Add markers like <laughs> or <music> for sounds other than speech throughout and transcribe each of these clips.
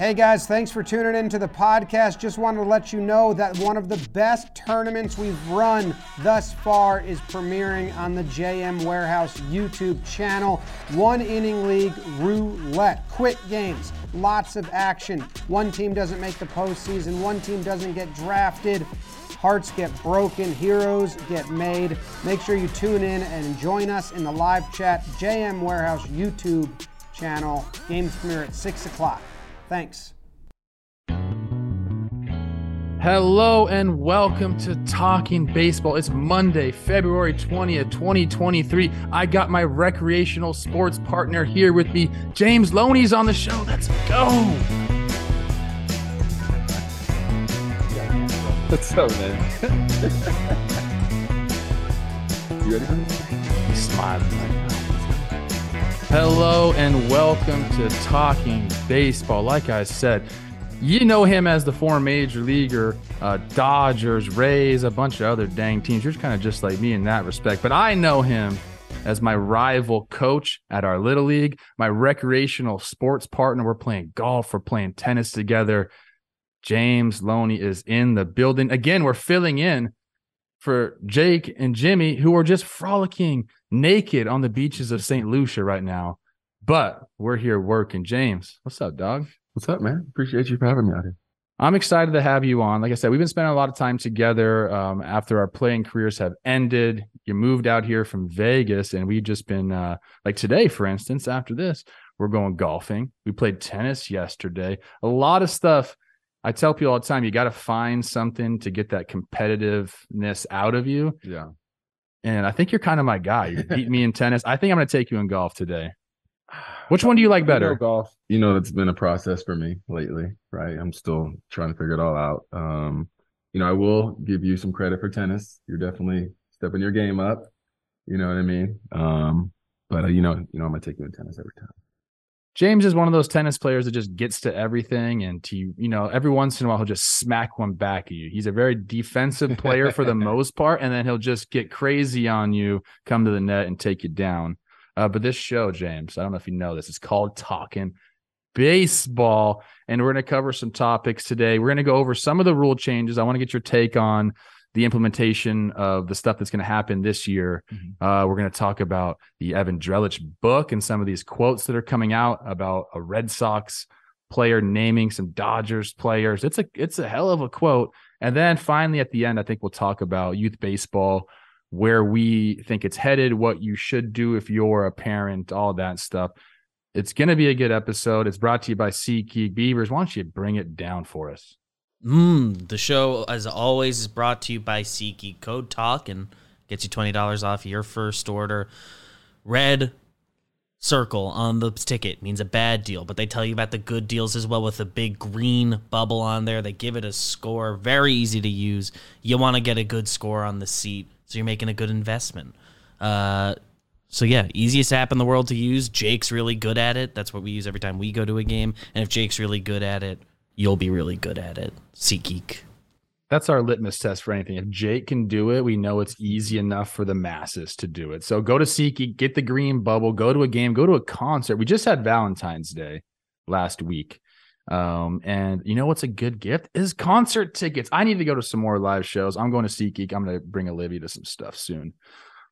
Hey guys, thanks for tuning in to the podcast. Just wanted to let you know that one of the best tournaments we've run thus far is premiering on the JM Warehouse YouTube channel. One inning league roulette, quick games, lots of action. One team doesn't make the postseason, one team doesn't get drafted. Hearts get broken, heroes get made. Make sure you tune in and join us in the live chat, JM Warehouse YouTube channel. Games premiere at 6 o'clock. Thanks. Hello and welcome to Talking Baseball. It's Monday, February 20th, 2023. I got my recreational sports partner here with me. James Loney's on the show. Let's go. <laughs> What's up, man? <laughs> you ready for this? He's smiling right now. Hello and welcome to Talking Baseball. Like I said, you know him as the former major leaguer, uh, Dodgers, Rays, a bunch of other dang teams. You're kind of just like me in that respect. But I know him as my rival coach at our little league, my recreational sports partner. We're playing golf, we're playing tennis together. James Loney is in the building. Again, we're filling in for Jake and Jimmy, who are just frolicking naked on the beaches of St. Lucia right now. But we're here working. James, what's up, dog? What's up, man? Appreciate you for having me out here. I'm excited to have you on. Like I said, we've been spending a lot of time together um, after our playing careers have ended. You moved out here from Vegas, and we've just been uh, like today, for instance, after this, we're going golfing. We played tennis yesterday. A lot of stuff. I tell people all the time, you got to find something to get that competitiveness out of you. Yeah. And I think you're kind of my guy. You beat me in <laughs> tennis. I think I'm going to take you in golf today. <sighs> Which one do you like better? You know, golf. You know, it's been a process for me lately, right? I'm still trying to figure it all out. Um, you know, I will give you some credit for tennis. You're definitely stepping your game up. You know what I mean? Um, but uh, you know, you know, I'm gonna take you in tennis every time. James is one of those tennis players that just gets to everything, and to you know, every once in a while he'll just smack one back at you. He's a very defensive player for the <laughs> most part, and then he'll just get crazy on you, come to the net, and take you down. Uh, but this show, James, I don't know if you know this, it's called Talking Baseball, and we're going to cover some topics today. We're going to go over some of the rule changes. I want to get your take on the implementation of the stuff that's going to happen this year. Mm-hmm. Uh, we're going to talk about the Evan Drellich book and some of these quotes that are coming out about a Red Sox player naming some Dodgers players. It's a it's a hell of a quote. And then finally at the end, I think we'll talk about youth baseball, where we think it's headed, what you should do if you're a parent, all that stuff. It's going to be a good episode. It's brought to you by SeatGeek Beavers. Why don't you bring it down for us? Mm, the show, as always, is brought to you by SeatGeek. Code Talk and gets you twenty dollars off your first order. Red circle on the ticket means a bad deal, but they tell you about the good deals as well with a big green bubble on there. They give it a score, very easy to use. You want to get a good score on the seat, so you're making a good investment. Uh, so yeah, easiest app in the world to use. Jake's really good at it. That's what we use every time we go to a game. And if Jake's really good at it, you'll be really good at it. SeatGeek. That's our litmus test for anything. If Jake can do it, we know it's easy enough for the masses to do it. So go to SeatGeek, get the green bubble, go to a game, go to a concert. We just had Valentine's Day last week. Um, and you know what's a good gift is concert tickets. I need to go to some more live shows. I'm going to SeatGeek. I'm going to bring Olivia to some stuff soon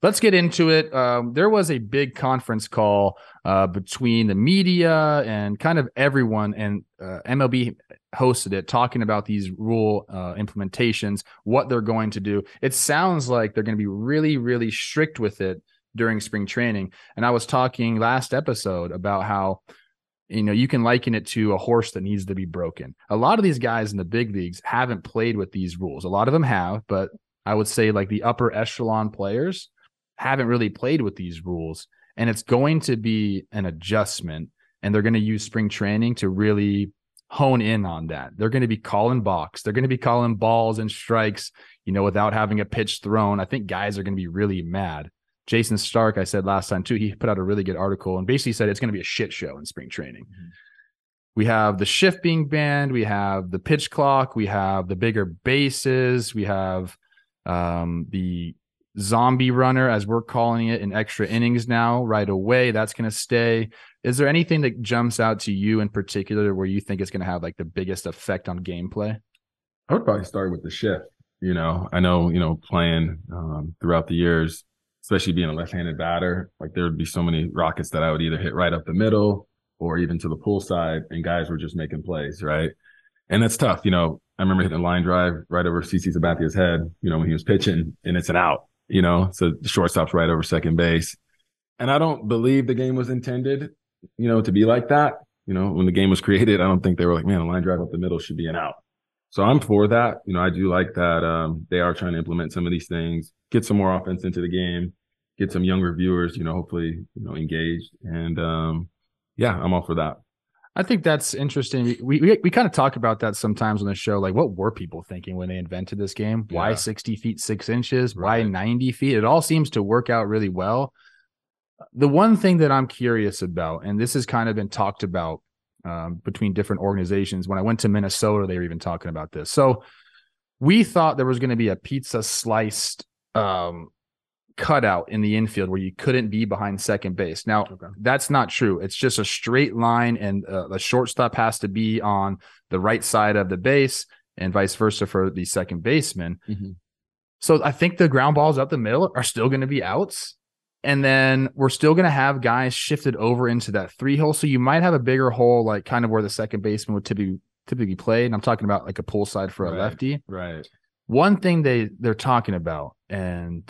let's get into it. Um, there was a big conference call uh, between the media and kind of everyone, and uh, MLB hosted it, talking about these rule uh, implementations, what they're going to do. It sounds like they're going to be really, really strict with it during spring training. And I was talking last episode about how you know you can liken it to a horse that needs to be broken a lot of these guys in the big leagues haven't played with these rules a lot of them have but i would say like the upper echelon players haven't really played with these rules and it's going to be an adjustment and they're going to use spring training to really hone in on that. They're going to be calling box. They're going to be calling balls and strikes, you know, without having a pitch thrown. I think guys are going to be really mad. Jayson Stark, I said last time too, he put out a really good article and basically said it's going to be a shit show in spring training. Mm-hmm. We have the shift being banned, we have the pitch clock, we have the bigger bases, we have um, the zombie runner, as we're calling it, in extra <laughs> innings now, right away. That's going to stay. Is there anything that jumps out to you in particular where you think it's going to have like the biggest effect on gameplay? I would probably start with the shift. You know, I know, you know, playing um, throughout the years, especially being a left-handed batter, like there would be so many rockets that I would either hit right up the middle or even to the pull side, and guys were just making plays, right? And that's tough. You know, I remember hitting a line drive right over CC Sabathia's head, you know, when he was pitching, and it's an out, you know, so the shortstop's right over second base. And I don't believe the game was intended, you know, to be like that. You know, when the game was created, I don't think they were like, man, a line drive up the middle should be an out. So I'm for that. You know, I do like that um, they are trying to implement some of these things, get some more offense into the game, get some younger viewers, you know, hopefully, you know, engaged. And um, yeah, I'm all for that. I think that's interesting. We, we we kind of talk about that sometimes on the show. Like, what were people thinking when they invented this game? Why 60 feet, six inches? Right. Why 90 feet? It all seems to work out really well. The one thing that I'm curious about, and this has kind of been talked about um, between different organizations. When I went to Minnesota, they were even talking about this. So we thought there was going to be a pizza sliced um, cutout in the infield where you couldn't be behind second base. Now, Okay. that's not true. It's just a straight line, and uh, the shortstop has to be on the right side of the base, and vice versa for the second baseman. Mhm. So I think the ground balls up the middle are still going to be outs. And then we're still going to have guys shifted over into that three hole. So you might have a bigger hole, like kind of where the second baseman would typically typically play. And I'm talking about like a pull side for a Right. lefty Right. one thing they they're talking about and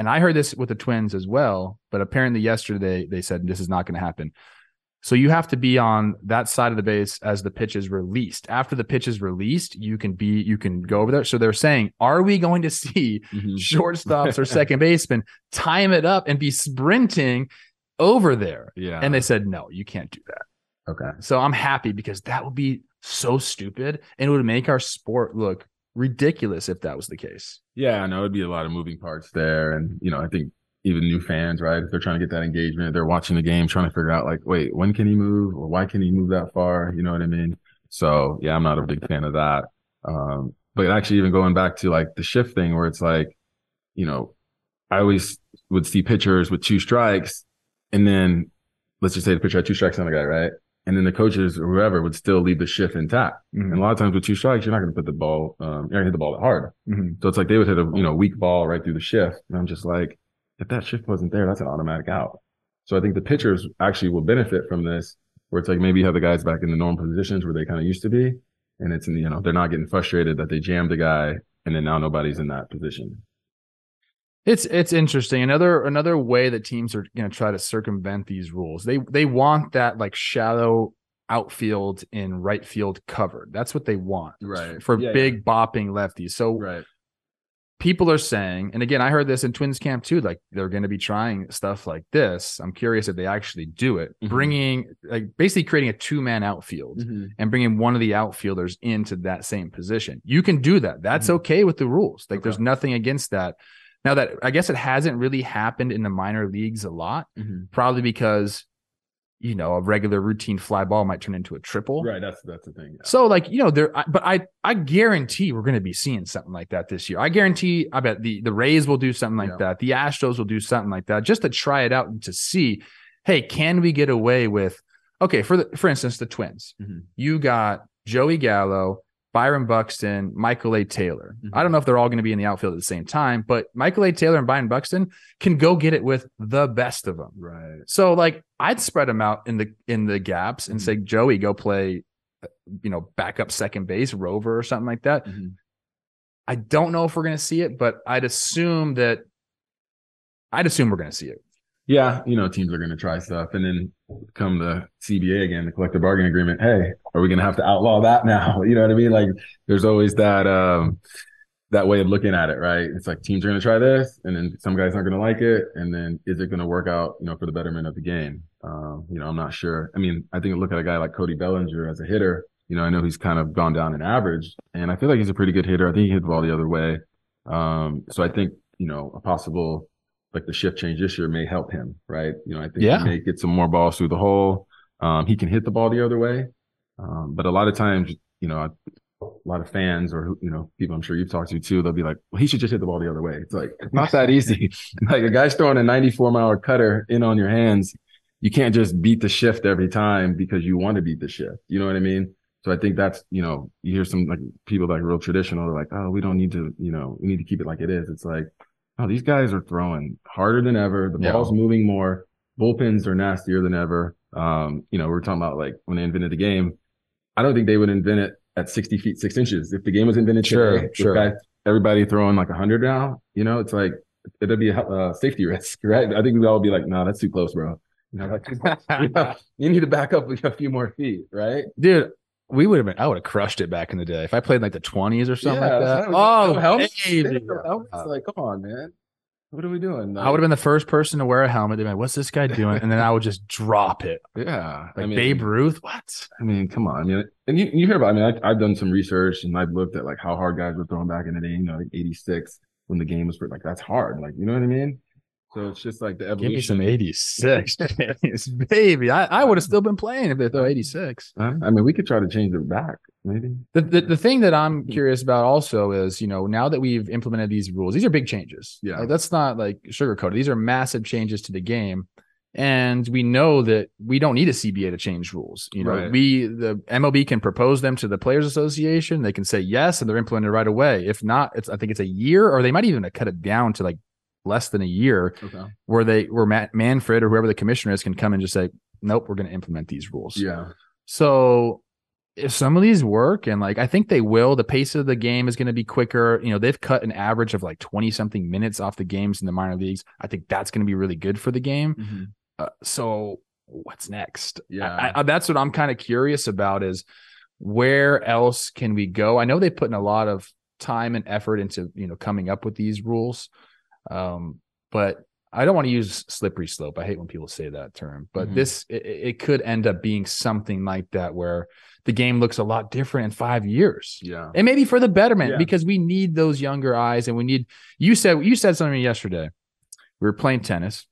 and i heard this with the twins as well but apparently yesterday they said this is not going to happen so you have to be on that side of the base as the pitch is released after the pitch is released you can be you can go over there so they're saying are we going to <laughs> see Mhm. shortstops or <laughs> second baseman time it up and be sprinting over there Yeah. and they said no you can't do that okay. so I'm happy because that would be so stupid and it would make our sport look ridiculous if that was the case. Yeah, I know it'd be a lot of moving parts there. And, you know, I think even new fans, right? If they're trying to get that engagement, they're watching the game, trying to figure out like, wait, when can he move or why can he move that far? You know what I mean? So yeah, I'm not a big fan of that. Um, but actually even going back to like the shift thing where it's like, you know, I always would see pitchers with two strikes and then let's just say the pitcher had two strikes on the guy, right? And then the coaches or whoever would still leave the shift intact. And a lot of times with two strikes, you're not going to put the ball, um, you're going to hit the ball that hard. Mhm. So it's like they would hit a you know weak ball right through the shift, and I'm just like, if that shift wasn't there, that's an automatic out. So I think the pitchers actually will benefit from this, where it's like maybe you have the guys back in the normal positions where they kind of used to be, and it's in you know they're not getting frustrated that they jammed the guy, and then now nobody's in that position. It's it's interesting. Another another way that teams are going to try to circumvent these rules. They they want that like shallow outfield in right field covered. That's what they want. Right. For Yeah, big bopping lefties. So Right. people are saying, and again, I heard this in Twins camp too. Like they're going to be trying stuff like this. I'm curious if they actually do it, Mhm. bringing like basically creating a two man outfield and bringing one of the outfielders into that same position. You can do that. That's Mhm. okay with the rules. Like there's nothing against that. Now that I guess it hasn't really happened in the minor leagues a lot, probably because you know a regular routine fly ball might turn into a triple. Right. That's that's the thing. yeah. So like you know there, I- but I I guarantee we're going to be seeing something like that this year. I guarantee. I bet the the Rays will do something like Yeah. that. The Astros will do something like that just to try it out and to see, hey, can we get away with? Okay, for the for instance, the Twins. Mhm. You got Joey Gallo, Byron Buxton, Michael A. Taylor. Mhm. I don't know if they're all going to be in the outfield at the same time, but Michael A. Taylor and Byron Buxton can go get it with the best of them. Right. So like I'd spread them out in the in the gaps and Mhm. say Joey go play uh, you know backup second base rover or something like that. Mhm. I don't know if we're going to see it, but I'd assume that I'd assume we're going to see it. Yeah, you know, teams are going to try stuff, and then come the CBA again, the collective bargaining agreement. Hey, are we going to have to outlaw that now? <laughs> You know what I mean? Like, there's always that um that way of looking at it, right? It's like teams are going to try this, and then some guys aren't going to like it, and then is it going to work out? You know, for the betterment of the game. Um, you know, I'm not sure. I mean, I think look at a guy like Cody Bellinger as a hitter. You know, I know he's kind of gone down in average, and I feel like he's a pretty good hitter. I think he hit the ball the other way. Um, so I think you know a possible like the shift change this year may help him, right? You know, I think Yeah. he may get some more balls through the hole. Um, he can hit the ball the other way. Um, but a lot of times, you know, a lot of fans or you know people I'm sure you've talked to too, they'll be like, "Well, he should just hit the ball the other way." It's like it's not that easy. <laughs> <laughs> like a guy's throwing a 94 mile cutter in on your hands, you can't just beat the shift every time because you want to beat the shift. You know what I mean? So I think that's you know you hear some like people like real traditional, they're like, "Oh, we don't need to, you know, we need to keep it like it is." It's like, oh, these guys are throwing harder than ever. The Yeah. ball's moving more. Bullpens are nastier than ever. Um, you know, we we're talking about like when they invented the game. I don't think they would invent it at 60 feet, six inches. If the game was invented Sure, today, sure. guys- everybody throwing like 100 now, you know, it's like, it'd be a uh, safety <laughs> risk, right? I think we'd all be like, no, that's too close, bro. You know, like, <laughs> you need to back up a few more feet, right? Dude, we would have been I would have crushed it back in the day. If I played like the 20s or something Yeah, like that. Oh, helmet. baby. No helmet. It's uh, like, come on, man. What are we doing? I would have been the first person to wear a helmet. They'd be like, what's this guy doing? And then I would just drop it. <laughs> yeah. Like I mean, Babe Ruth. What? I mean, come on. I mean, and you, you hear about, I mean, I, I've done some research and I've looked at like how hard guys were throwing back in the day, you know, like 86 when the game was like, that's hard. Like, you know what I mean? So it's just like the evolution. Give me some 86. <laughs> baby. I, I would have still been playing if they throw 86. I mean, we could try to change it back, maybe. The, the the thing that I'm curious about also is, you know, now that we've implemented these rules, these are big changes. Yeah. Like, that's not like sugarcoated. These are massive changes to the game. And we know that we don't need a CBA to change rules. You know, Right. we the MLB can propose them to the Players Association. They can say yes, and they're implemented right away. If not, it's I think it's a year, or they might even cut it down to like less than a year, Okay. where they where Matt Manfred or whoever the commissioner is can come and just say, nope, we're going to implement these rules. Yeah. So if some of these work, and like I think they will, the pace of the game is going to be quicker. You know, they've cut an average of like 20 something minutes off the games in the minor leagues. I think that's going to be really good for the game. Uh, so what's next? Yeah. I, I, that's what I'm kind of curious about is where else can we go? I know they put in a lot of time and effort into, you know, coming up with these rules. Um, but I don't want to use slippery slope. I hate when people say that term, but Mhm. this it, it could end up being something like that where the game looks a lot different in five years. Yeah. And maybe for the betterment Yeah. because we need those younger eyes and we need you said you said something yesterday. We were playing tennis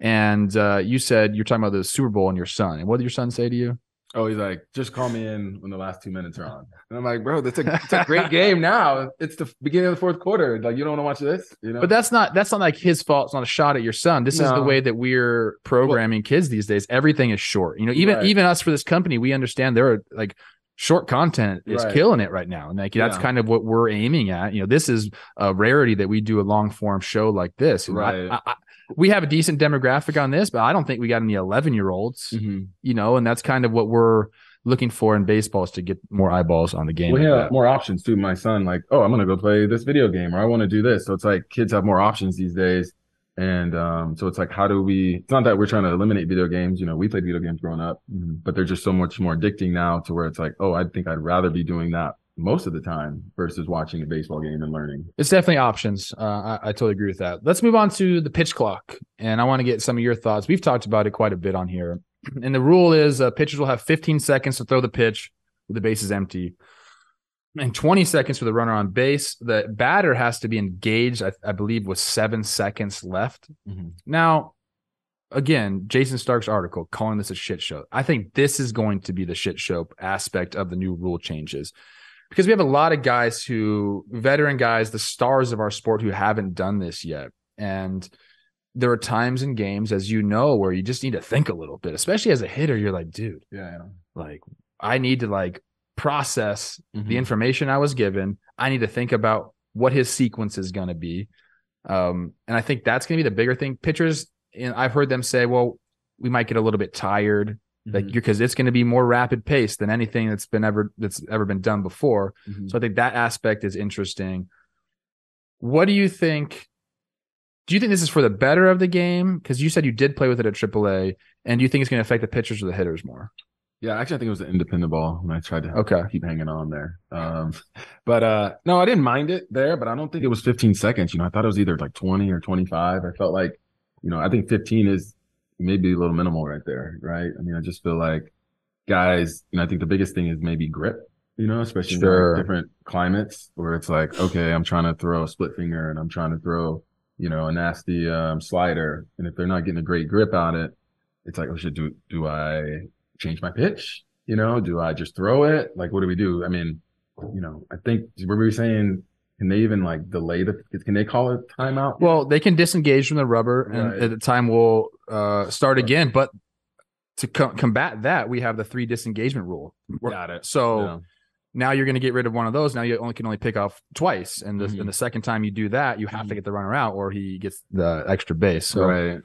and uh, you said you're talking about the Super Bowl and your son. And what did your son say to you? Oh, he's like, just call me in when the last two minutes are on. And I'm like, bro, that's a, it's a great <laughs> game now. It's the beginning of the fourth quarter. Like, you don't want to watch this? You know? But that's not that's not like his fault. It's not a shot at your son. This is the way that we're programming kids these days. Everything is short. You know, even Right. even us for this company, we understand there are like short content is Right. killing it right now. And like that's Yeah. kind of what we're aiming at. You know, this is a rarity that we do a long form show like this. You know, I- Right. I- I- we have a decent demographic on this, but I don't think we got any 11 year olds, Mhm. you know, and that's kind of what we're looking for in baseball is to get more eyeballs on the game. Well, like yeah, that. more options too. My son, like, oh, I'm gonna go play this video game, or I want to do this. So it's like kids have more options these days, and um, so it's like, how do we? It's not that we're trying to eliminate video games. You know, we played video games growing up, but they're just so much more addicting now to where it's like, oh, I think I'd rather be doing that most of the time versus watching a baseball game and learning. It's definitely options. Uh, I, I totally agree with that. Let's move on to the pitch clock, and I want to get some of your thoughts. We've talked about it quite a bit on here, <clears throat> and the rule is uh, pitchers will have 15 seconds to throw the pitch with the base is empty, and 20 seconds for the runner on base. The batter has to be engaged, I, I believe, with seven seconds left. Now, again, Jayson Stark's article calling this a shit show. I think this is going to be the shit show aspect of the new rule changes because we have a lot of guys who, veteran guys, the stars of our sport who haven't done this yet. And there are times in games, as you know, where you just need to think a little bit, especially as a hitter. You're like, dude, Yeah, like, I need to like process Mm-hmm. the information I was given. I need to think about what his sequence is going to be. Um, and I think that's going to be the bigger thing. Pitchers, and I've heard them say, well, we might get a little bit tired, like Mhm. because it's going to be more rapid pace than anything that's been ever that's ever been done before. Mhm. So I think that aspect is interesting. What do you think? Do you think this is for the better of the game? Because you said you did play with it at AAA, and do you think it's going to affect the pitchers or the hitters more? Yeah, actually, I think it was an independent ball when I tried to Okay. keep hanging on there. Um, <laughs> but uh, no, I didn't mind it there, but I don't think it was 15 seconds. You know, I thought it was either like 20 or 25. I felt like, you know, I think 15 is maybe a little minimal right there, right? I mean, I just feel like guys, you know, I think the biggest thing is maybe grip, you know, especially Sure. in like different climates where it's like, okay, I'm trying to throw a split finger and I'm trying to throw, you know, a nasty um, slider. And if they're not getting a great grip on it, it's like, oh shit, do, do I change my pitch? You know, do I just throw it? Like, what do we do? I mean, you know, I think what were saying? Can they even like delay the? Can they call it timeout? Well, they can disengage from the rubber, and Right. at the time we'll uh, start again. But to co- combat that, we have the three disengagement rule. got it. So Yeah. now you're going to get rid of one of those. Now you only can only pick off twice, and the, Mhm. and the second time you do that, you have to Mhm. get the runner out, or he gets the extra base. So right.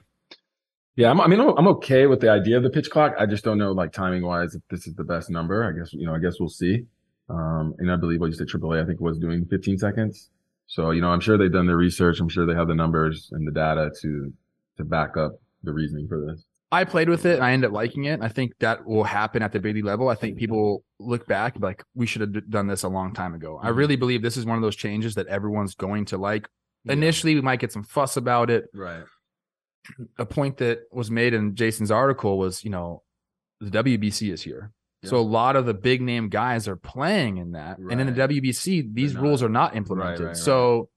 Yeah, I'm, I mean, I'm okay with the idea of the pitch clock. I just don't know, like timing wise, if this is the best number. I guess you know, I guess we'll see. Um, and I believe what you said, AAA, I think was doing 15 seconds. So you know, I'm sure they've done their research. I'm sure they have the numbers and the data to to back up the reasoning for this. I played with it and I ended up liking it. I think that will happen at the big league level. I think people look back like, we should have done this a long time ago. I Mhm. really believe this is one of those changes that everyone's going to like. Initially, we might get some fuss about it. right? A point that was made in Jayson's article was, you know, the WBC is here. So a lot of the big name guys are playing in that. And in the WBC, these not. rules are not implemented. right, so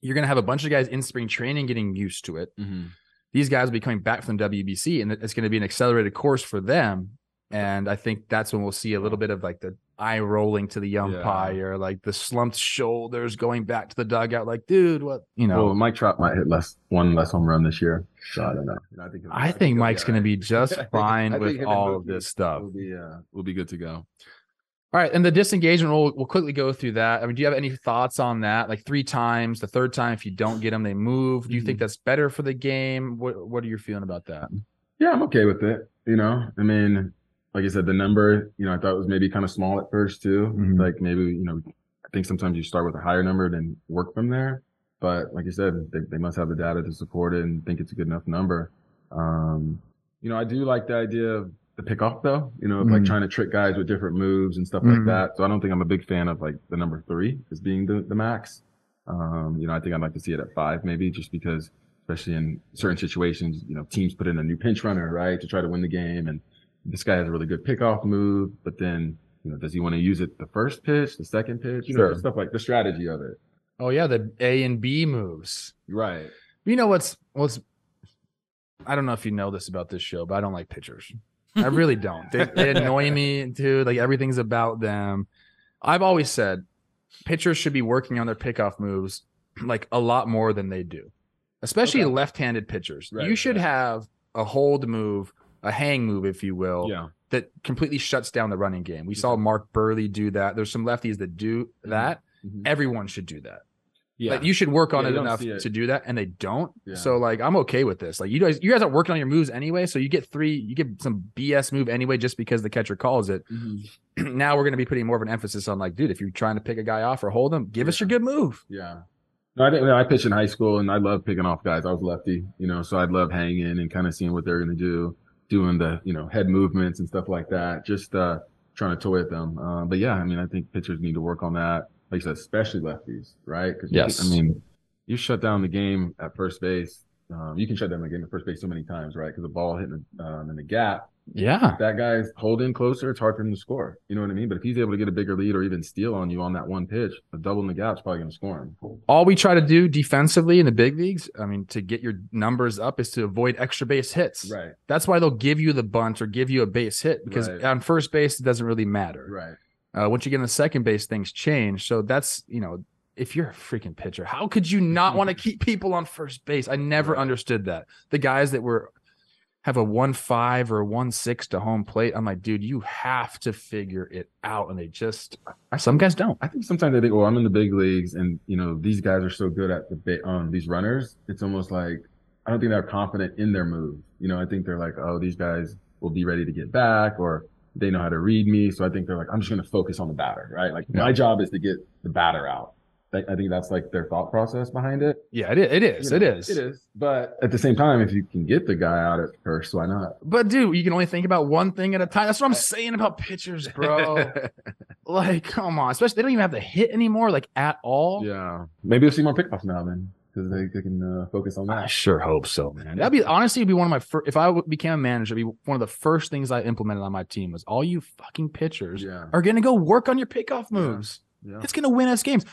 you're going to have a bunch of guys in spring training getting used to it. Mm-hmm. these guys will be coming back from WBC and it's going to be an accelerated course for them. And I think that's when we'll see a little bit of like the eye rolling to the umpire, like the slumped shoulders going back to the dugout, like, dude, what, you know, Well, Mike Trout might hit less one less home run this year. So I don't know. You know, I think, <laughs> I think Mike's going to all be just fine with think him and all of Mookie this stuff. We'll be uh, we'll be good to go. All right. And the disengagement rule, we'll quickly go through that. I mean, do you have any thoughts on that? Like three times, the third time, if you don't get them, they move. Do you think that's better for the game? What, what are you feeling about that? Yeah, I'm okay with it. You know, I mean, like I said, the number, you know, I thought it was maybe kind of small at first too. Mhm. Like maybe, you know, I think sometimes you start with a higher number, and then work from there. But like you said, they, they must have the data to support it and think it's a good enough number. Um, you know, I do like the idea of the pickoff though, you know, of like trying to trick guys with different moves and stuff Mhm. like that. So I don't think I'm a big fan of like the number three as being the, the max. Um, you know, I think I'd like to see it at five maybe just because especially in certain situations, you know, teams put in a new pinch runner, right, to try to win the game. And this guy has a really good pickoff move, but then, you know, does he want to use it the first pitch, the second pitch, you know, stuff like the strategy of it. Oh, yeah. The A and B moves. Right. You know what's what's I don't know if you know this about this show, but I don't like pitchers. I really <laughs> don't. They, they annoy me, too. Like everything's about them. I've always said pitchers should be working on their pickoff moves like a lot more than they do, especially Okay. left-handed pitchers. Right, you should right. have a hold move, a hang move, if you will, Yeah. that completely shuts down the running game. We saw Mark Buehrle do that. There's some lefties that do that. Everyone should do that. Yeah. Like you should work on Yeah, it enough it. to do that, and they don't. Yeah. So like I'm okay with this. Like you guys, you guys are working on your moves anyway. So you get three, you get some BS move anyway, just because the catcher calls it. Mhm. <clears throat> now we're going to be putting more of an emphasis on like, dude, if you're trying to pick a guy off or hold him, give us your good move. Yeah. No, I, didn't, I pitched in high school and I love picking off guys. I was lefty, you know, so I'd love hanging and kind of seeing what they're going to do, doing the, you know, head movements and stuff like that. Just, uh, trying to toy with them. Uh, but yeah, I mean, I think pitchers need to work on that. Like you said, especially lefties, right? Cause Yes. I mean, you shut down the game at first base. Um, you can shut down the game at first base so many times, right? Cause the ball hitting um, in the gap, Yeah. if that guy's holding closer, it's hard for him to score. You know what I mean? But if he's able to get a bigger lead or even steal on you on that one pitch, a double in the gap's probably going to score him. All we try to do defensively in the big leagues, I mean, to get your numbers up is to avoid extra base hits. Right. That's why they'll give you the bunt or give you a base hit because Right. on first base it doesn't really matter. Right. Uh, once you get in the second base, things change. So that's you know, if you're a freaking pitcher, how could you not <laughs> want to keep people on first base? I never understood that. The guys that were have a one five or one six to home plate, I'm like, dude, you have to figure it out, and they just some guys don't. I think sometimes they think, well, I'm in the big leagues and, you know, these guys are so good at the um, these runners. It's almost like, I don't think they're confident in their move. You know, I think they're like, oh, these guys will be ready to get back or they know how to read me. So I think they're like, I'm just going to focus on the batter, right? Like Yeah. my job is to get the batter out. I think that's like their thought process behind it. Yeah, it is. It is. You It know, is. It is. But at the same time, if you can get the guy out at first, why not? But dude, you can only think about one thing at a time. That's what I'm saying about pitchers, <laughs> bro. like, come on. Especially they don't even have to hit anymore, like at all. yeah. Maybe we'll see more pickoffs now man. because they, they can uh, focus on that. I sure hope so, man. That'd be honestly it'd be one of my first. If I became a manager, it'd be one of the first things I implemented on my team was all you fucking pitchers Yeah. are gonna go work on your pickoff moves. Yeah. It's gonna win us games.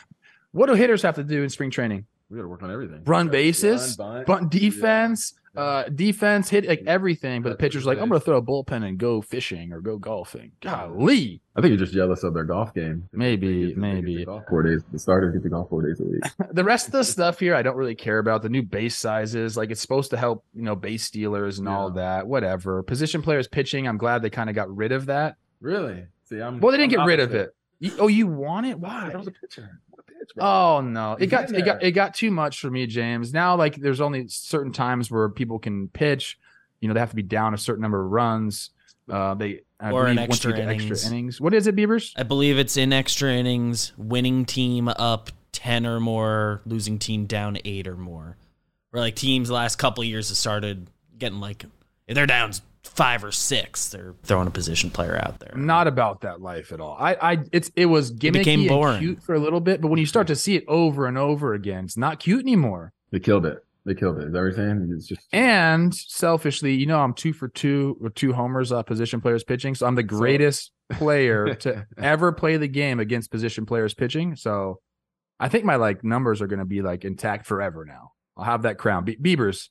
What do hitters have to do in spring training? We got to work on everything. Run Run, bases, bunt. bunt defense, Yeah. uh, defense, hit like everything. But the pitcher's like, I'm going to throw a bullpen and go fishing or go golfing. Golly. I think you're just jealous of their golf game. Maybe, maybe. golf four days. The starters get the golf four days a week. <laughs> The rest of the stuff here, I don't really care about. The new base sizes, like it's supposed to help, you know, base stealers and all that. Whatever. Position players pitching, I'm glad they kind of got rid of that. Really? See, I'm. Well, they didn't I'm get rid of it. You- oh, you want it? Why? That was a pitcher. What a pitch. Oh no, it got it got it got too much for me, James. Now, like, there's only certain times where people can pitch. You know, they have to be down a certain number of runs. Uh, they I Or in believe once you extra get extra innings. innings. What is it, Beavers? I believe it's in extra innings, winning team up 10 or more, losing team down 8 or more. Where like teams the last couple of years have started getting like if they're down 5 or 6, they're throwing a position player out there. Not about that life at all. I, I, it's it was gimmicky became and boring. cute for a little bit, but when you start to see it over and over again, it's not cute anymore. They killed it. They killed it. Is that what you're saying? It's just And selfishly, you know, I'm two for two with two homers, uh, position players pitching. So I'm the greatest <laughs> player to <laughs> ever play the game against position players pitching. So I think my like numbers are going to be like intact forever now. I'll have that crown. Be- Beavers,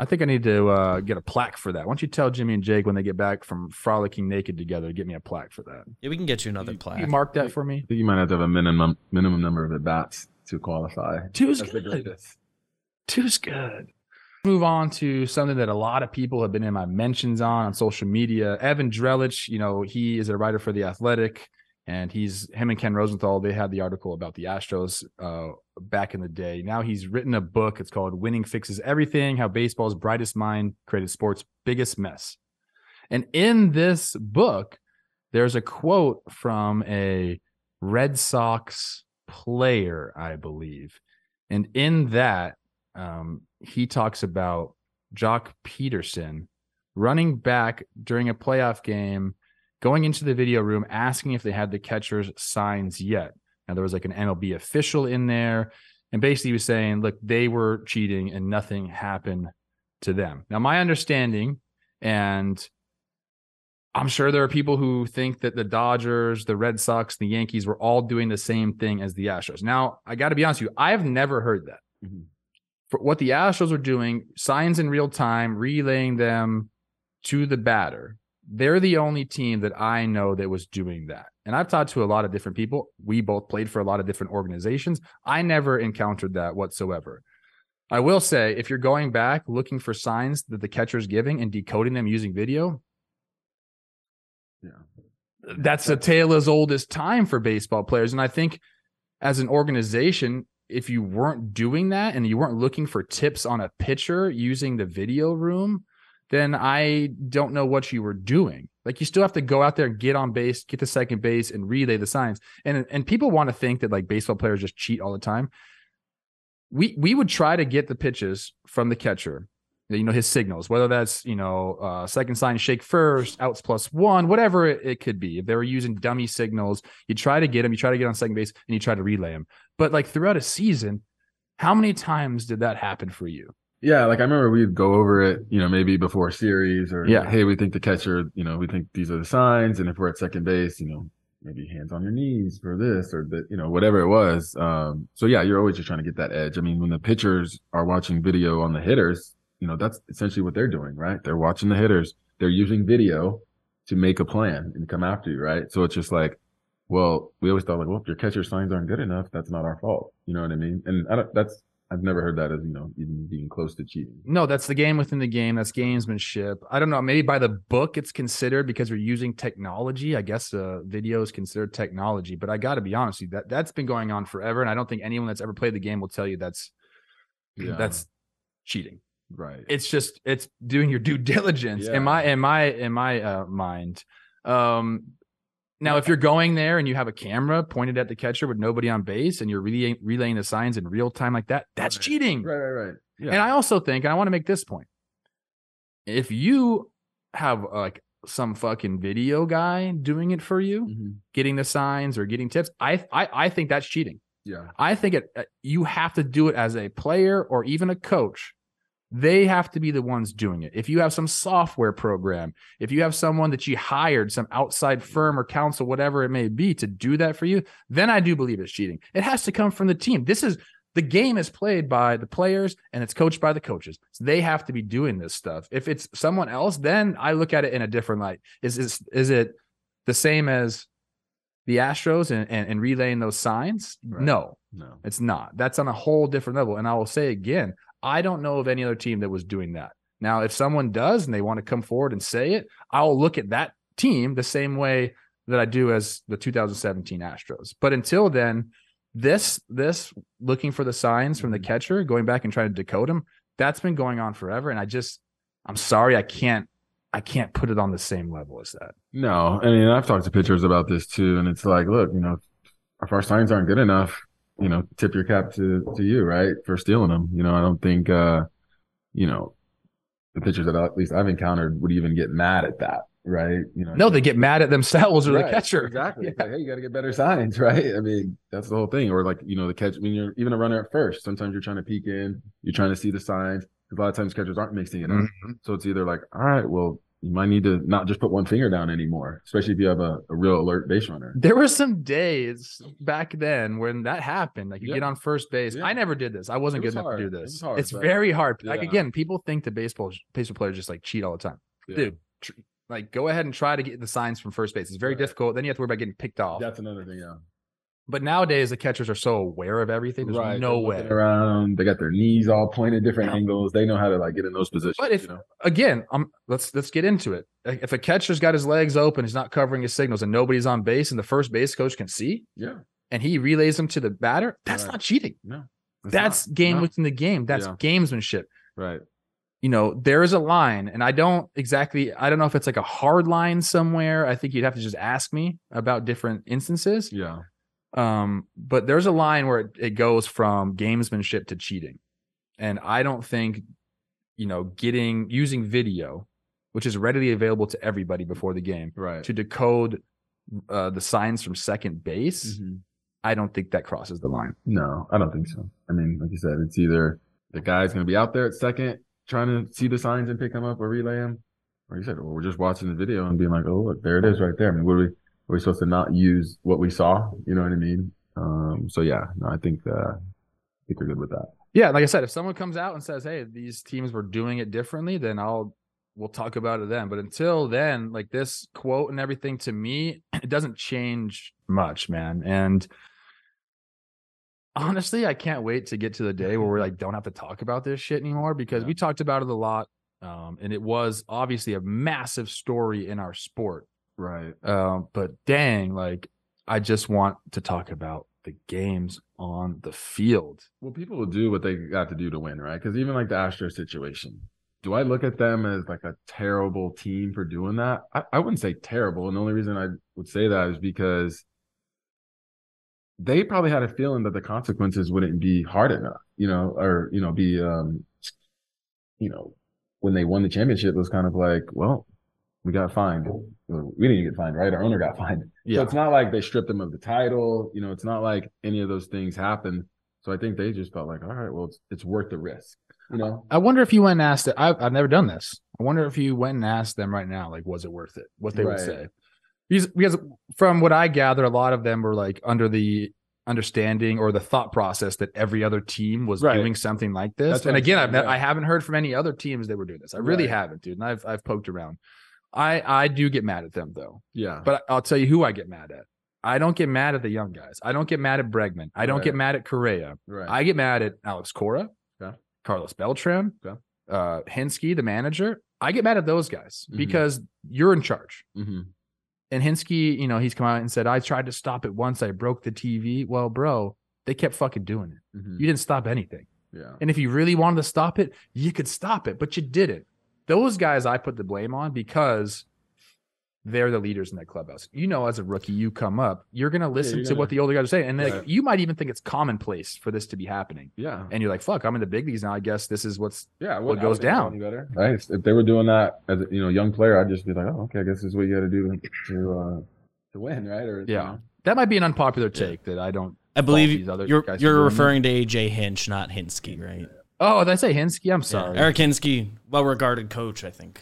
I think I need to uh, get a plaque for that. Why don't you tell Jimmy and Jake when they get back from frolicking naked together to get me a plaque for that? Yeah, we can get you another You- plaque. You mark that for me. I think you might have to have a minimum minimum number of at bats to qualify. Two's That's good. Two's good. Move on to something that a lot of people have been in my mentions on on social media. Evan Drellich, you know, he is a writer for The Athletic, and he's him and Ken Rosenthal. They had the article about the Astros uh, back in the day. Now he's written a book. It's called "Winning Fixes Everything: How Baseball's Brightest Mind Created Sports' Biggest Mess." And in this book, there's a quote from a Red Sox player, I believe, and in that um, he talks about Joc Pederson running back during a playoff game, going into the video room, asking if they had the catcher's signs yet. Now, there was like an MLB official in there, and basically he was saying, look, they were cheating and nothing happened to them. Now, my understanding, and I'm sure there are people who think that the Dodgers, the Red Sox, the Yankees were all doing the same thing as the Astros. Now, I got to be honest with you, I've never heard that Mhm. for what the Astros were doing, signs in real time, relaying them to the batter. They're the only team that I know that was doing that. And I've talked to a lot of different people. We both played for a lot of different organizations. I never encountered that whatsoever. I will say, if you're going back looking for signs that the catcher's giving and decoding them using video, Yeah. that's a tale as old as time for baseball players. And I think as an organization, if you weren't doing that and you weren't looking for tips on a pitcher using the video room, then I don't know what you were doing. Like you still have to go out there and get on base, get to second base, and relay the signs. And and people want to think that like baseball players just cheat all the time. We we would try to get the pitches from the catcher, you know, his signals, whether that's you know uh, second sign shake first, outs plus one, whatever it, it could be. If they were using dummy signals, you try to get them, you try to get on second base, and you try to relay them. But like throughout a season, how many times did that happen for you? Yeah, like I remember we'd go over it, you know, maybe before a series or Yeah. hey, we think the catcher, you know, we think these are the signs, and if we're at second base, you know, maybe hands on your knees for this or that, you know, whatever it was. Um, so yeah, you're always just trying to get that edge. I mean, when the pitchers are watching video on the hitters, you know, that's essentially what they're doing, right? They're watching the hitters, they're using video to make a plan and come after you, right? So it's just like, well, we always thought like, well, if your catcher signs aren't good enough, that's not our fault. You know what I mean? And I don't, that's I've never heard that as you know even being close to cheating. No, that's the game within the game. That's gamesmanship. I don't know. Maybe by the book it's considered because we're using technology. I guess uh, video is considered technology. But I got to be honest with you, that that's been going on forever, and I don't think anyone that's ever played the game will tell you that's Yeah. that's cheating. right. It's just it's doing your due diligence. In my in my in my uh, mind. Um, now, if you're going there and you have a camera pointed at the catcher with nobody on base, and you're relaying, relaying the signs in real time like that, that's Right. cheating. right, right, right. Yeah. And I also think, and I want to make this point: if you have like some fucking video guy doing it for you, Mhm. getting the signs or getting tips, I I, I think that's cheating. Yeah. I think it uh, you have to do it as a player or even a coach. They have to be the ones doing it. If you have some software program, if you have someone that you hired, some outside firm or council, whatever it may be, to do that for you, then I do believe it's cheating. It has to come from the team. This is the game is played by the players and it's coached by the coaches. So they have to be doing this stuff. If it's someone else, then I look at it in a different light. Is is is it the same as the Astros and, and, and relaying those signs? Right. No, No. it's not. That's on a whole different level. And I will say again, I don't know of any other team that was doing that. Now, if someone does and they want to come forward and say it, I'll look at that team the same way that I do as the 2017 Astros. But until then, this this looking for the signs from the Mhm. catcher, going back and trying to decode them, that's been going on forever. And I just, I'm sorry, I can't, I can't put it on the same level as that. No, I mean I've talked to pitchers about this too, and it's like, look, you know, if our signs aren't good enough, you know, tip your cap to to you, right, for stealing them. You know, I don't think, uh, you know, the pitchers that at least I've encountered would even get mad at that, right? You know, No, they get mad at themselves or the catcher. Exactly. Yeah. like, hey, you got to get better signs, <laughs> right? I mean, that's the whole thing. Or like, you know, the catch I mean, you're even a runner at first. Sometimes you're trying to peek in, you're trying to see the signs. A lot of times catchers aren't mixing it up. Mhm. So it's either like, all right, well, you might need to not just put one finger down anymore, especially if you have a, a real alert base runner. There were some days back then when that happened. Like you Yeah. get on first base. Yeah. I never did this. I wasn't was good enough to do this. was hard, it's but- very hard. Like again, people think the baseball baseball players just like cheat all the time. Yeah. Dude, tr- like go ahead and try to get the signs from first base. It's very Right. difficult. Then you have to worry about getting picked off. That's another thing, yeah. But nowadays the catchers are so aware of everything. There's Right. no way. Around, they got their knees all pointed different angles. They know how to like get in those positions. But if- you know? Again, um, let's let's get into it. If a catcher's got his legs open, he's not covering his signals, and nobody's on base, and the first base coach can see, yeah, and he relays them to the batter, that's Right. not cheating. no, That's not. game No. within the game. That's Yeah. gamesmanship. right. you know, there is a line, and I don't exactly, I don't know if it's like a hard line somewhere. I think you'd have to just ask me about different instances. Yeah, Um, but there's a line where it, it goes from gamesmanship to cheating. And I don't think, you know, getting using video, which is readily available to everybody before the game, right. to decode uh, the signs from second base, Mhm. I don't think that crosses the line. No, I don't think so. I mean, like you said, it's either the guy's going to be out there at second trying to see the signs and pick them up or relay them, or you said, well, we're just watching the video and being like, oh, look, there it is right there. I mean, what are we, are we supposed to not use what we saw? You know what I mean? Um, so yeah, no, I think, uh, I think we're good with that. Yeah, like I said, if someone comes out and says, "Hey, these teams were doing it differently," then I'll we'll talk about it then. But until then, like this quote and everything to me, <clears throat> it doesn't change much, man. And honestly, I can't wait to get to the day where we're like don't have to talk about this shit anymore because Yeah. we talked about it a lot. Um, and it was obviously a massive story in our sport. Right. Um, but dang, like I just want to talk about the games on the field. Well, people will do what they got to do to win, right? Because even like the Astros situation, do I look at them as like a terrible team for doing that? I, I wouldn't say terrible. And the only reason I would say that is because they probably had a feeling that the consequences wouldn't be hard enough, you know, or, you know, be, um, you know, when they won the championship, it was kind of like, well, we got fined. We didn't get fined, right? Our owner got <laughs> fined. So it's not like they stripped them of the title. You know, it's not like any of those things happened. So I think they just felt like, all right, well, it's, it's worth the risk. You know, I wonder if you went and asked it. I've, I've never done this. I wonder if you went and asked them right now, like, was it worth it? What they would say. Because, because from what I gather, a lot of them were like under the understanding or the thought process that every other team was Right. doing something like this. That's and again, I've yeah. I haven't heard from any other teams that were doing this. I really Right. haven't, dude. And I've I've poked around. I I do get mad at them though. yeah, But I'll tell you who I get mad at. I don't get mad at the young guys. I don't get mad at Bregman. I don't Right. get mad at Correa. right. I get mad at Alex Cora, Okay. Carlos Beltran, Okay. uh, Hinsky, the manager. I get mad at those guys Mhm. because you're in charge. hmm And Hinsky, you know, he's come out and said, I tried to stop it once. I broke the TV. Well, bro, they kept fucking doing it. hmm You didn't stop anything. Yeah. And if you really wanted to stop it, you could stop it, but you didn't. Those guys I put the blame on because they're the leaders in that clubhouse. You know, as a rookie, you come up, you're going to listen you're to what gonna- the older guys are saying. And like, you might even think it's commonplace for this to be happening. Yeah. And you're like, fuck, I'm in the big leagues now. I guess this is what's Yeah. I what goes down. Better. Right. If, if they were doing that as a you know young player, I'd just be like, oh, okay, I guess this is what you got to do to uh, to win, right? Or you Yeah. know. that might be an unpopular take that I don't. I these believe other you're guys you're doing referring to AJ Hinch, not Hinsky, right? Oh, did I say Hinsky? I'm Yeah. sorry. Eric Hinske, well regarded coach, I think.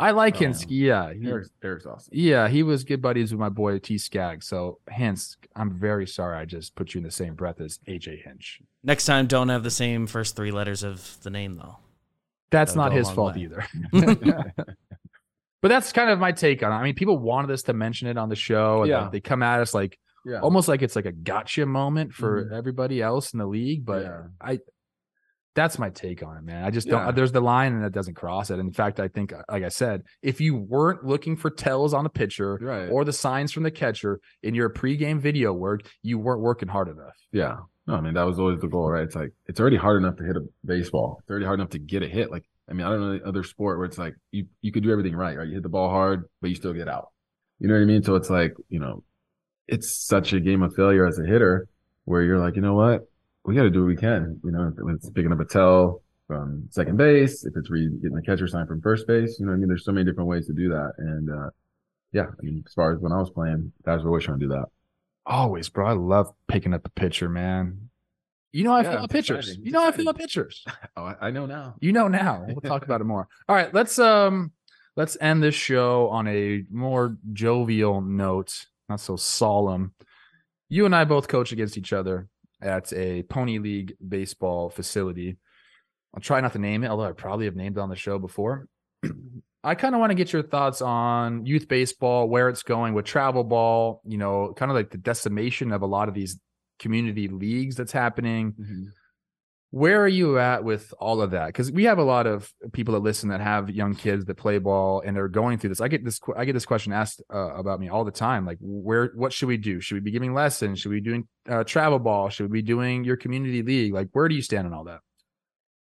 I like Oh. Hinske. Yeah, he- Eric's, Eric's awesome. yeah, he was good buddies with my boy T Skag. So hence, I'm very sorry I just put you in the same breath as AJ Hinch. Next time, don't have the same first three letters of the name though. That's That'll not his fault way. either. <laughs> <laughs> but that's kind of my take on it. I mean, people wanted us to mention it on the show, and Yeah. they come at us like Yeah. almost like it's like a gotcha moment for Mhm. everybody else in the league. But Yeah. I, that's my take on it, man. I just don't. There's the line, and it doesn't cross it. In fact, I think, uh, like I said, if you weren't looking for tells on the pitcher Right. or the signs from the catcher in your pregame video work, you weren't working hard enough. Yeah. No, I mean that was always the goal, right? It's like it's already hard enough to hit a baseball. It's already hard enough to get a hit. Like I mean, I don't know any other sport where it's like you you could do everything right, right? You hit the ball hard, but you still get out. You know what I mean? So it's like you know, it's such a game of failure as a hitter where you're like, you know what, we got to do what we can. You know, if it's picking up a tell from second base, if it's re- getting the catcher sign from first base, you know I mean? There's so many different ways to do that, and uh, yeah, I mean, as far as when I was playing, guys were always trying to do that. Always, bro. I love picking up the pitcher, man. You know I Yeah, feel about pitchers. exciting. You know I feel exciting. pitchers. <laughs> Oh, I, I know now. You know now. <laughs> We'll talk about it more. All right, let's um let's end this show on a more jovial note, not so solemn. You and I both coach against each other at a pony league baseball facility. I'll try not to name it, although I probably have named it on the show before. <clears throat> I kind of want to get your thoughts on youth baseball, where it's going with travel ball, you know, kind of like the decimation of a lot of these community leagues that's happening mm-hmm. Where are you at with all of that because we have a lot of people that listen that have young kids that play ball and they're going through this i get this i get this question asked uh, about me all the time like where what should we do should we be giving lessons should we be doing uh, travel ball should we be doing your community league like where do you stand on all that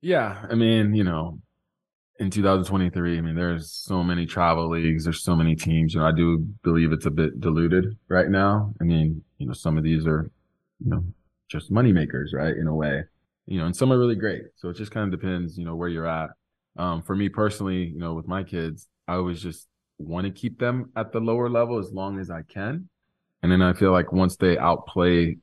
Yeah, I mean, you know, in 2023, I mean, there's so many travel leagues, there's so many teams. You know, I do believe it's a bit diluted right now. I mean, you know, some of these are, you know, just money makers, right? In a way, you know, and some are really great. So it just kind of depends, you know, where you're at. Um, for me personally, you know, with my kids, I always just want to keep them at the lower level as long as I can. And then I feel like once they outplay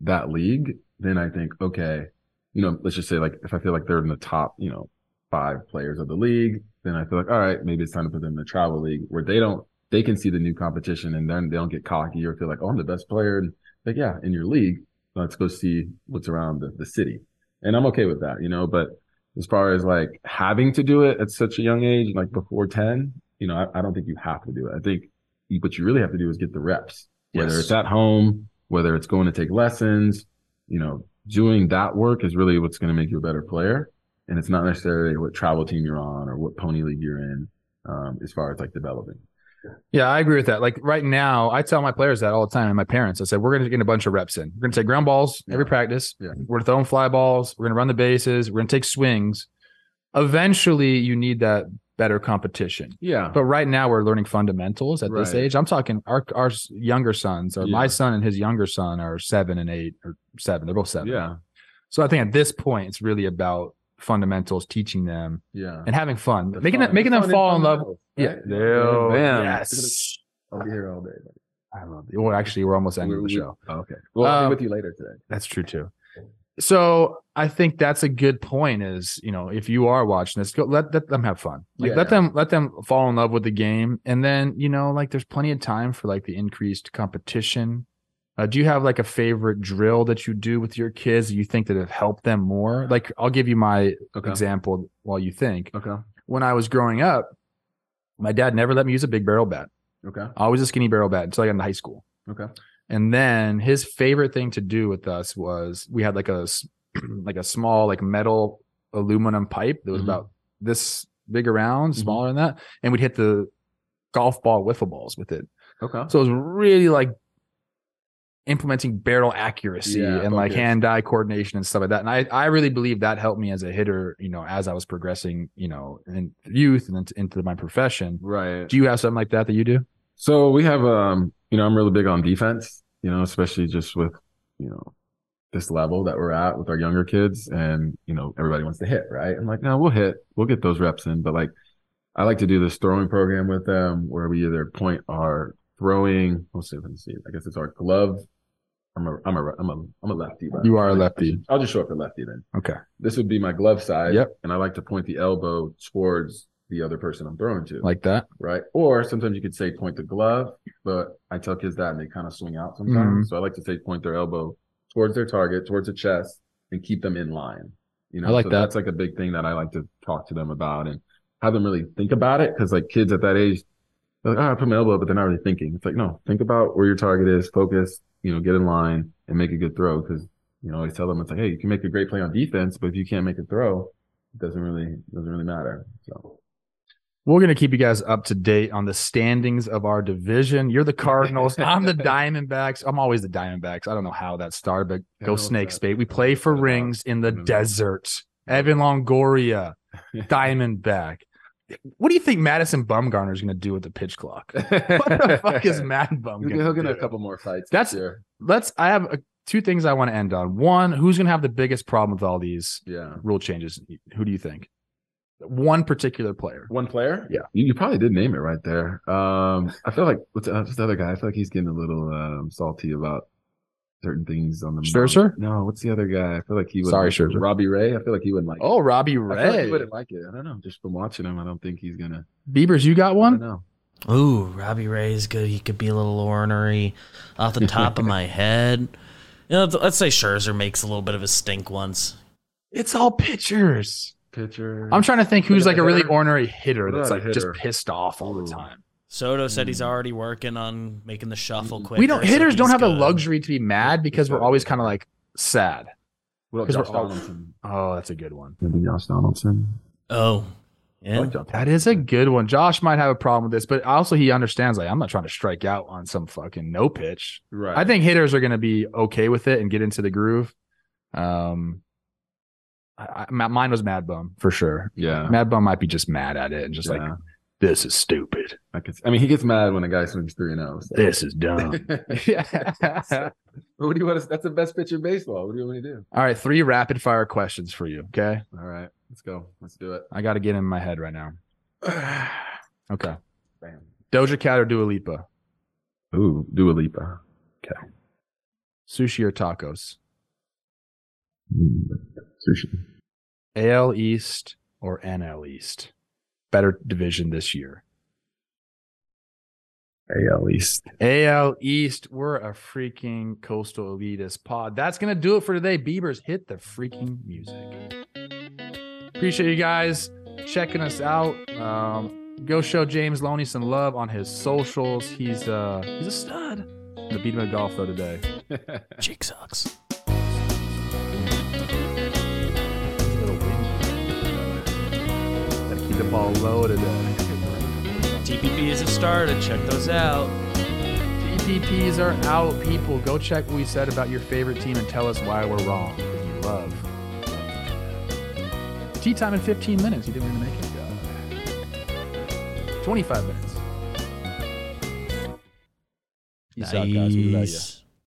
that league, then I think, okay, you know, let's just say like if I feel like they're in the top, you know, five players of the league, then I feel like, all right, maybe it's time to put them in the travel league where they don't, they can see the new competition and then they don't get cocky or feel like, oh, I'm the best player. And like, yeah, in your league, let's go see what's around the, the city. And I'm okay with that, you know, but as far as like having to do it at such a young age, like before 10, you know, I, I don't think you have to do it. I think you, what you really have to do is get the reps, whether Yes. it's at home, whether it's going to take lessons, you know, doing that work is really what's going to make you a better player. And it's not necessarily what travel team you're on or what pony league you're in, um, as far as like developing. Yeah i agree with that like right now i tell my players that all the time and my parents i said we're going to get a bunch of reps in we're going to take ground balls every Yeah. practice Yeah. we're going to throw them fly balls we're going to run the bases we're going to take swings eventually you need that better competition Yeah. But right now we're learning fundamentals at this age. I'm talking our our younger sons, or my son and his younger son are seven and eight or seven. They're both seven. yeah. So I think at this point it's really about fundamentals, teaching them Yeah. and having fun, The making fun- them, making the them fall in love. fundamentals, Yeah. right? There- Bam. Yes. I'll be here all day. I love it. Well, actually, we're almost ending the We- we- show. Oh, okay. Well, I'll Um, be with you later today. That's true too. So I think that's a good point. Is you know if you are watching this, go let, let them have fun. Like Yeah, let yeah. them let them fall in love with the game, and then you know like there's plenty of time for like the increased competition. Uh, do you have like a favorite drill that you do with your kids that you think that have helped them more? Like I'll give you my Okay. example while you think. Okay. When I was growing up, my dad never let me use a big barrel bat. Okay. Always a skinny barrel bat until I got into high school. Okay. And then his favorite thing to do with us was we had like a <clears throat> like a small like metal aluminum pipe that was Mhm. about this big around, Mhm. smaller than that, and we'd hit the golf ball wiffle balls with it. Okay. So it was really like implementing barrel accuracy Yeah, and like hand-eye coordination and stuff like that. And I I really believe that helped me as a hitter, you know, as I was progressing, you know, in youth and into, into my profession. Right. Do you have something like that that you do? So we have, um, you know, I'm really big on defense, you know, especially just with, you know, this level that we're at with our younger kids and, you know, everybody wants to hit, right? I'm like, no, we'll hit, we'll get those reps in. But like, I like to do this throwing program with them where we either point our throwing, let's see if I can see it. I guess it's our glove. I'm a, I'm a, I'm a, I'm a lefty. You are a lefty. I'll just show up for lefty then. Okay. This would be my glove side. Yep. And I like to point the elbow towards the other person I'm throwing to. Like that. right? Or sometimes you could say point the glove, but I tell kids that and they kind of swing out sometimes. Mm-hmm. So I like to say point their elbow towards their target, towards the chest, and keep them in line. You know, I like so that. That's like a big thing that I like to talk to them about and have them really think about it. Cause like kids at that age, like, oh, I put my elbow up, but they're not really thinking. It's like, no, think about where your target is, focus, you know, get in line and make a good throw. Cause, you know, I always tell them it's like, hey, you can make a great play on defense, but if you can't make a throw, it doesn't really, doesn't really matter. So. We're going to keep you guys up to date on the standings of our division. You're the Cardinals. <laughs> I'm the Diamondbacks. I'm always the Diamondbacks. I don't know how that started, but Yeah, go Snakes, babe. We play for rings in the I desert. Evan Longoria, <laughs> Diamondback. What do you think Madison Bumgarner is going to do with the pitch clock? <laughs> What the fuck is Mad Bumgarner? He'll get, he'll to get a couple more fights. That's- year. Let's. I have uh two things I want to end on. One, who's going to have the biggest problem with all these Yeah. rule changes? Who do you think? One particular player. One player? Yeah. You, you probably did name it right there. Um, I feel like what's uh, what's the other guy? I feel like he's getting a little um, salty about certain things on the mound. Scherzer? No, what's the other guy? I feel like he would. Sorry, like. Scherzer. Robbie Ray. I feel like he wouldn't like. it. Oh, Robbie I feel like Ray. he wouldn't like it. I don't know. Just from watching him, I don't think he's gonna. Beavers, you got one? No. Ooh, Robbie Ray is good. He could be a little ornery off the top of <laughs> my head. You know, let's say Scherzer makes a little bit of a stink once. It's all pitchers. Pitcher. I'm trying to think who's like a really ornery hitter that's like a just pissed off all the time. Soto said he's Mm. already working on making the shuffle quicker. We don't so hitters don't he's have the luxury to be mad because we're always kind of like sad. What about 'Cause Josh we're all- Donaldson? Oh, that's a good one. Maybe Josh Donaldson. Oh, yeah. like Josh That is a good one. Josh might have a problem with this, but also he understands like I'm not trying to strike out on some fucking no pitch. Right. I think hitters are going to be okay with it and get into the groove. Um, I, I, my- mine was Mad Bum for sure. Yeah. Mad Bum might be just mad at it and just like yeah. This is stupid. I, could, I mean, he gets mad when a guy swings three and zero. so. This is dumb. <laughs> yeah. But <laughs> what do you want to? That's the best pitcher in baseball. What do you want me to do? All right, three rapid fire questions for you. Okay, All right, let's go. Let's do it. I got to get in my head right now. <sighs> Okay, Bam. Doja Cat or Dua Lipa? Ooh, Dua Lipa. Okay. Sushi or tacos? Mm, Sushi. AL East or NL East? Better division this year. AL East. AL East, we're a freaking coastal elitist pod. That's gonna do it for today. Beavers hit the freaking music. Appreciate you guys checking us out. Um, go show James Loney some love on his socials. He's uh he's a stud. I'm gonna beat him at golf though today. <laughs> Jake sucks. Keep the ball low today. TPPs have started. Check those out. TPPs are out, people. Go check what we said about your favorite team and tell us why we're wrong. Because we love. Tea time in 15 minutes. You didn't even make it. Uh, 25 minutes. Peace out, guys. We love ya. Nice.